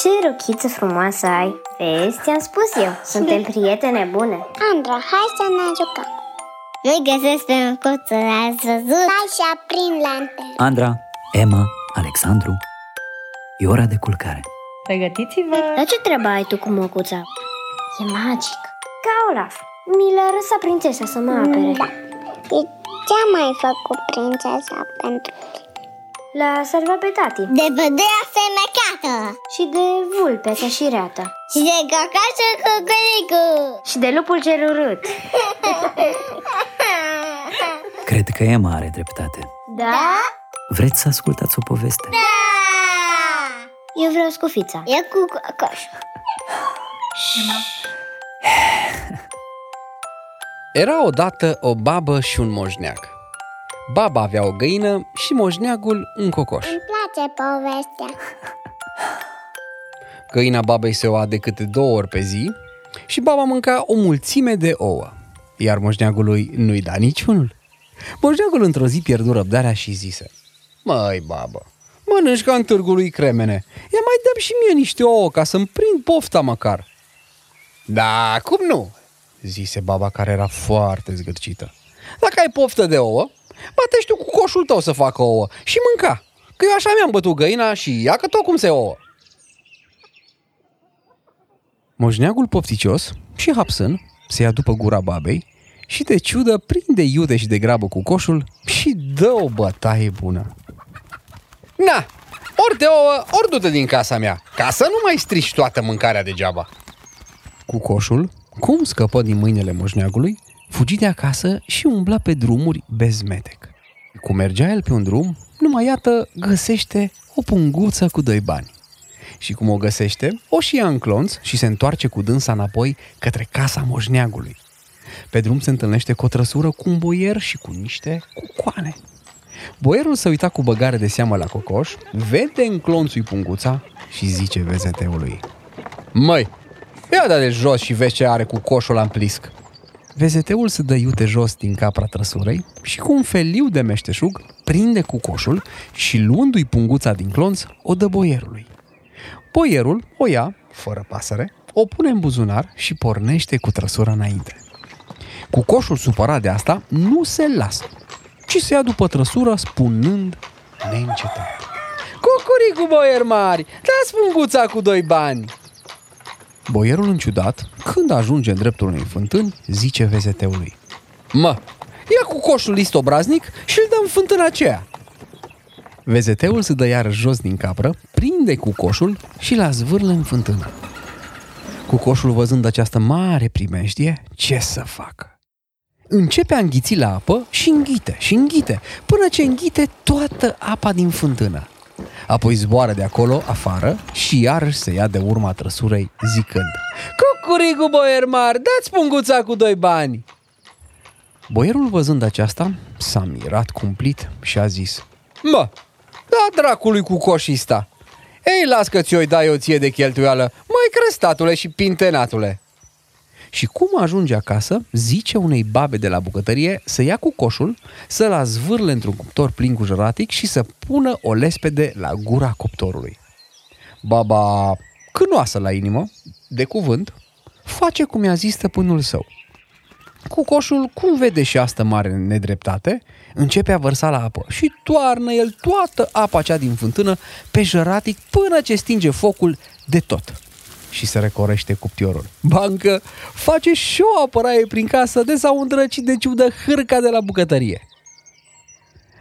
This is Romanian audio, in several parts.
Ce rochiță frumoasă ai! Vezi, ți-am spus eu, suntem prietene bune Andra, hai să ne jucăm Nu-i găsesc pe măcuță, ați văzut? Hai și aprind lanterne Andra, Emma, Alexandru, e ora de culcare. Pregătiți-vă! Dar ce treabă ai tu cu măcuța? E magic Ca Olaf Mi l-a lăsat prințesa să mă apere Da Și ce a mai făcut prințesa pentru L-a salvat pe tati De vedea semecată Și de vulpe ca și reata Și de cacașul cucuricu Și de lupul cel urât Cred că Emma are dreptate. Da? Vreți să ascultați o poveste? Da! Eu vreau scufița E cu cocoș Era odată o babă și un moșneag. Baba avea o găină și moșneagul un cocoș. Îmi place povestea Găina babei se oa de câte două ori pe zi și baba mânca o mulțime de ouă, iar moșneagului nu-i da niciunul. Moșneagul într-o zi pierdu răbdarea și zise Măi, babă, mănânci ca în târgul lui Cremene. Ia mai dăm și mie niște ouă ca să-mi prind pofta măcar. Da, cum nu? zise baba care era foarte zgârcită. Dacă ai poftă de ouă, batești tu cu coșul tău să facă ouă și mânca. Că eu așa mi-am bătut găina și ia că tot cum se ouă. Moșneagul pofticios și hapsân se ia după gura babei și de ciudă prinde iute și de grabă cu coșul și dă o bătaie bună. Na, ori de ouă, ori du-te din casa mea, ca să nu mai strici toată mâncarea degeaba. Cu coșul, cum scăpă din mâinile moșneagului, fugi de acasă și umbla pe drumuri bezmetec. Cum mergea el pe un drum, numai iată găsește o punguță cu doi bani. Și cum o găsește, o și ia în clonț și se întoarce cu dânsa înapoi către casa moșneagului. Pe drum se întâlnește cu o trăsură cu un boier și cu niște cucoane. Boierul se uita cu băgare de seamă la cocoș, vede în clonțul punguța și zice vezeteului. Măi, ia da de jos și vezi ce are cu coșul în plisc. Vezeteul se dă iute jos din capra trăsurei și cu un feliu de meșteșug prinde cu coșul și luându-i punguța din clonț, o dă boierului. Boierul o ia, fără pasăre, o pune în buzunar și pornește cu trăsura înainte. Cu coșul supărat de asta, nu se lasă, ci se ia după trăsură spunând neîncetat. Cucuricu, boier mari, dați punguța cu doi bani! Boierul înciudat, când ajunge în dreptul unei fântâni, zice vezeteului. Mă, ia cu coșul list obraznic și îl dăm fântâna aceea. Vezeteul se dă iar jos din capră, prinde cu coșul și la zvârlă în fântână. Cu coșul văzând această mare primejdie, ce să facă? Începe a înghiți la apă și înghite și înghite, până ce înghite toată apa din fântână. Apoi zboară de acolo afară și iarăși se ia de urma trăsurei zicând Cucurigu, boier mari, dați punguța cu doi bani! Boierul văzând aceasta s-a mirat cumplit și a zis Mă, da dracului cu coșista! Ei, las că ți-o dai o ție de cheltuială, mai crăstatule și pintenatule! Și cum ajunge acasă, zice unei babe de la bucătărie să ia cu coșul, să-l azvârle într-un cuptor plin cu jăratic și să pună o lespede la gura cuptorului. Baba, cânoasă la inimă, de cuvânt, face cum i-a zis stăpânul său. Cu coșul, cum vede și asta mare nedreptate, începe a vărsa la apă și toarnă el toată apa cea din fântână pe jăratic până ce stinge focul de tot și se recorește cuptiorul. Bancă face și o apăraie prin casă de s-au îndrăcit de ciudă hârca de la bucătărie.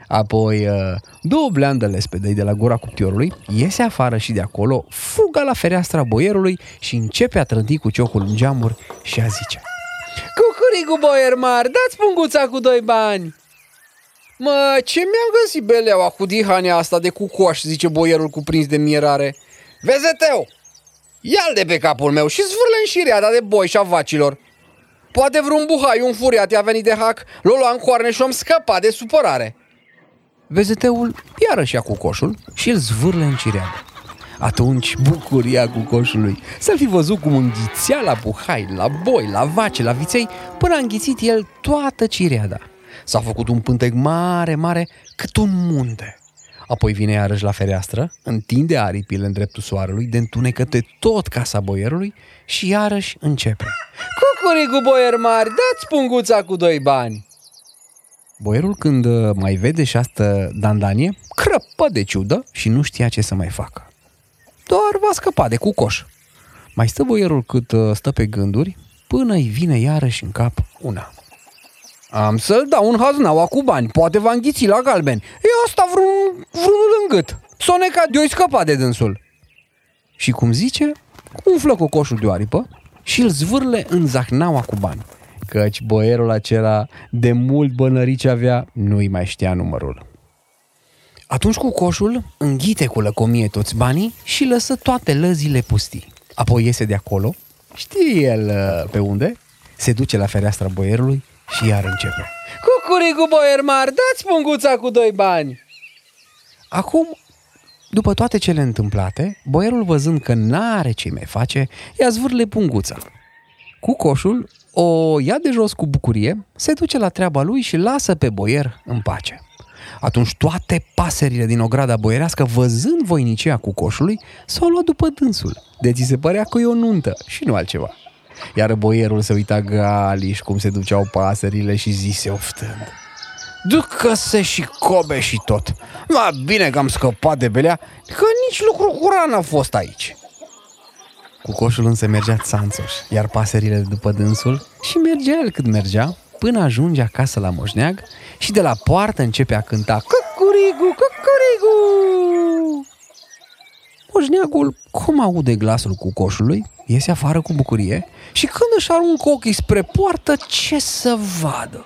Apoi, două bleandă lespedei de la gura cuptiorului, iese afară și de acolo, fuga la fereastra boierului și începe a trânti cu ciocul în geamuri și a zice Cucurigu, boier mari, dați punguța cu doi bani! Mă, ce mi-am găsit beleaua cu dihania asta de cucoș, zice boierul cuprins de mierare. Vezeteu, ia-l de pe capul meu și zvârle în șiriada de boi și a vacilor. Poate vreun buhai, un furiat i-a venit de hac, l-o lua în coarne și am scăpat de supărare. Vezeteul iarăși ia cu coșul și îl zvârle în cireadă. Atunci bucuria cu coșului Să-l fi văzut cum înghițea la buhai, la boi, la vaci, la viței Până a înghițit el toată cireada S-a făcut un pântec mare, mare, cât un munte Apoi vine iarăși la fereastră, întinde aripile în dreptul soarelui, de întunecăte tot casa boierului și iarăși începe. Cucurigu, boier mari, dați punguța cu doi bani! Boierul când uh, mai vede și asta dandanie, crăpă de ciudă și nu știa ce să mai facă. Doar va scăpa de cucoș. Mai stă boierul cât uh, stă pe gânduri, până îi vine iarăși în cap una. Am să-l dau un haznaua cu bani, poate va înghiți la galben. E asta vreun, vreunul în gât. Soneca de-o scăpa de dânsul. Și cum zice, umflă cocoșul de oaripă și îl zvârle în zahnaua cu bani. Căci boierul acela de mult bănărici avea, nu-i mai știa numărul. Atunci cu coșul înghite cu lăcomie toți banii și lăsă toate lăzile pustii. Apoi iese de acolo, știe el uh, pe unde, se duce la fereastra boierului și iar începe. Cucuricu, boier mari, dați punguța cu doi bani! Acum, după toate cele întâmplate, boierul văzând că n-are ce mai face, ia zvârle punguța. Cu coșul o ia de jos cu bucurie, se duce la treaba lui și lasă pe boier în pace. Atunci toate paserile din ograda boierească, văzând voinicia cu coșului, s-au luat după dânsul. De ți se părea că e o nuntă și nu altceva. Iar boierul se uita galiș cum se duceau pasările și zise oftând. Ducă-se și cobe și tot. Ma bine că am scăpat de belea, că nici lucru curat n-a fost aici. Cu coșul însă mergea țanțoș, iar pasările după dânsul și mergea el cât mergea, până ajunge acasă la moșneag și de la poartă începe a cânta Cucurigu, cucurigu! Moșneagul, cum aude glasul cu coșului, iese afară cu bucurie și când își aruncă ochii spre poartă, ce să vadă?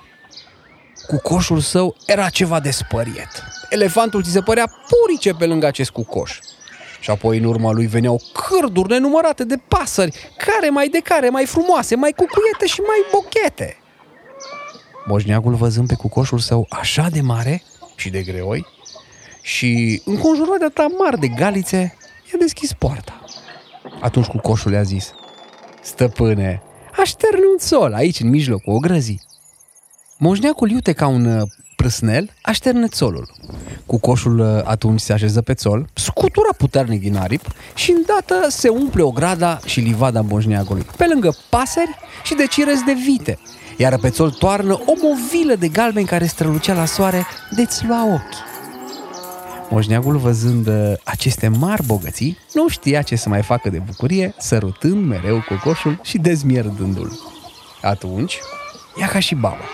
Cu coșul său era ceva de spăriet. Elefantul ți se părea purice pe lângă acest cucoș. Și apoi în urma lui veneau cârduri nenumărate de pasări, care mai de care, mai frumoase, mai cucuiete și mai bochete. Moșneagul văzând pe cucoșul său așa de mare și de greoi și înconjurat de atâta mari de galițe, și-a deschis poarta. Atunci cucoșul i-a zis, Stăpâne, așterne un sol aici în mijlocul ogrăzii. Moșneacul iute ca un uh, prâsnel așterne țolul. Cucoșul uh, atunci se așeză pe țol, scutura puternic din aripi și îndată se umple ograda și livada moșneagului, pe lângă pasări și de cirez de vite, iar pe țol toarnă o movilă de galben care strălucea la soare de-ți lua ochii. Moșneagul, văzând uh, aceste mari bogății, nu știa ce să mai facă de bucurie, sărutând mereu cocoșul și dezmierdându-l. Atunci, ia ca și baba.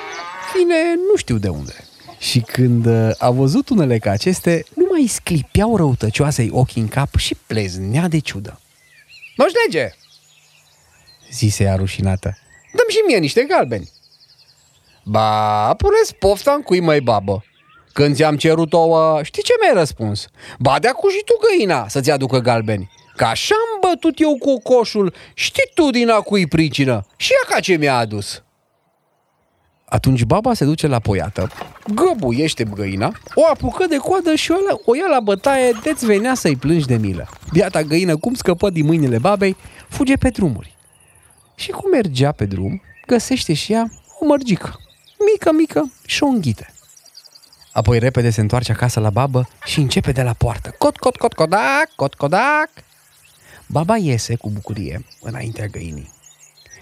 Vine nu știu de unde. Și când uh, a văzut unele ca aceste, nu mai sclipeau răutăcioasei ochii în cap și pleznea de ciudă. Moșnege! zise ea rușinată. Dăm și mie niște galbeni. Ba, puneți pofta în cui mai babă. Când ți-am cerut ouă, știi ce mi-ai răspuns? Ba de cu și tu găina să-ți aducă galbeni. Că așa am bătut eu cu coșul, știi tu din a cui pricină. Și ea ca ce mi-a adus. Atunci baba se duce la poiată, găbuiește găina, o apucă de coadă și o, o ia la bătaie de-ți venea să-i plângi de milă. Biata găină, cum scăpă din mâinile babei, fuge pe drumuri. Și cum mergea pe drum, găsește și ea o mărgică, mică, mică și o înghite. Apoi repede se întoarce acasă la babă și începe de la poartă. Cot, cot, cot, codac, cot, codac. Baba iese cu bucurie înaintea găinii.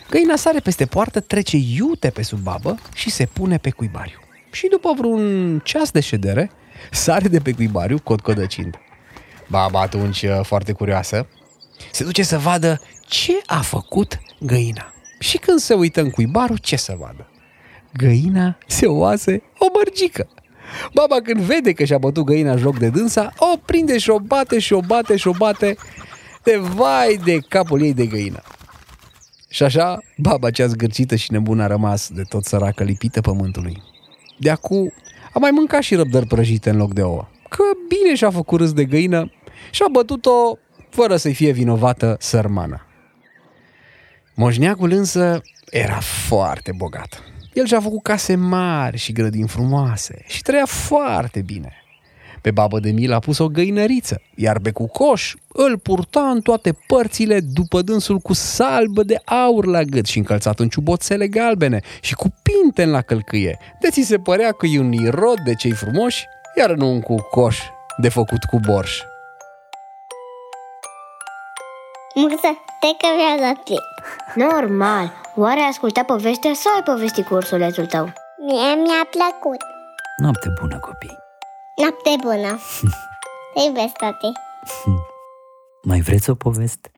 Găina sare peste poartă, trece iute pe sub babă și se pune pe cuibariu. Și după vreun ceas de ședere, sare de pe cuibariu codăcind. Baba atunci, foarte curioasă, se duce să vadă ce a făcut găina. Și când se uită în cuibarul, ce să vadă? Găina se oase o mărgică. Baba când vede că și-a bătut găina joc de dânsa, o prinde și o bate și o bate și o bate de vai de capul ei de găină. Și așa, baba cea zgârcită și nebună a rămas de tot săracă lipită pământului. De acu a mai mâncat și răbdări prăjite în loc de ouă. Că bine și-a făcut râs de găină și a bătut-o fără să-i fie vinovată sărmana. Moșneacul însă era foarte bogat. El și-a făcut case mari și grădini frumoase și trăia foarte bine. Pe babă de milă a pus o găinăriță, iar pe cucoș îl purta în toate părțile după dânsul cu salbă de aur la gât și încălțat în ciuboțele galbene și cu pinten la călcâie. De ți se părea că e un irod de cei frumoși, iar nu un cucoș de făcut cu borș. Murță, te că mi-a dat timp. Normal. Oare ai ascultat povestea sau ai povestit cu ursulețul tău? Mie mi-a plăcut. Noapte bună, copii! Noapte bună. Te iubesc, tati. Mai vreți o poveste?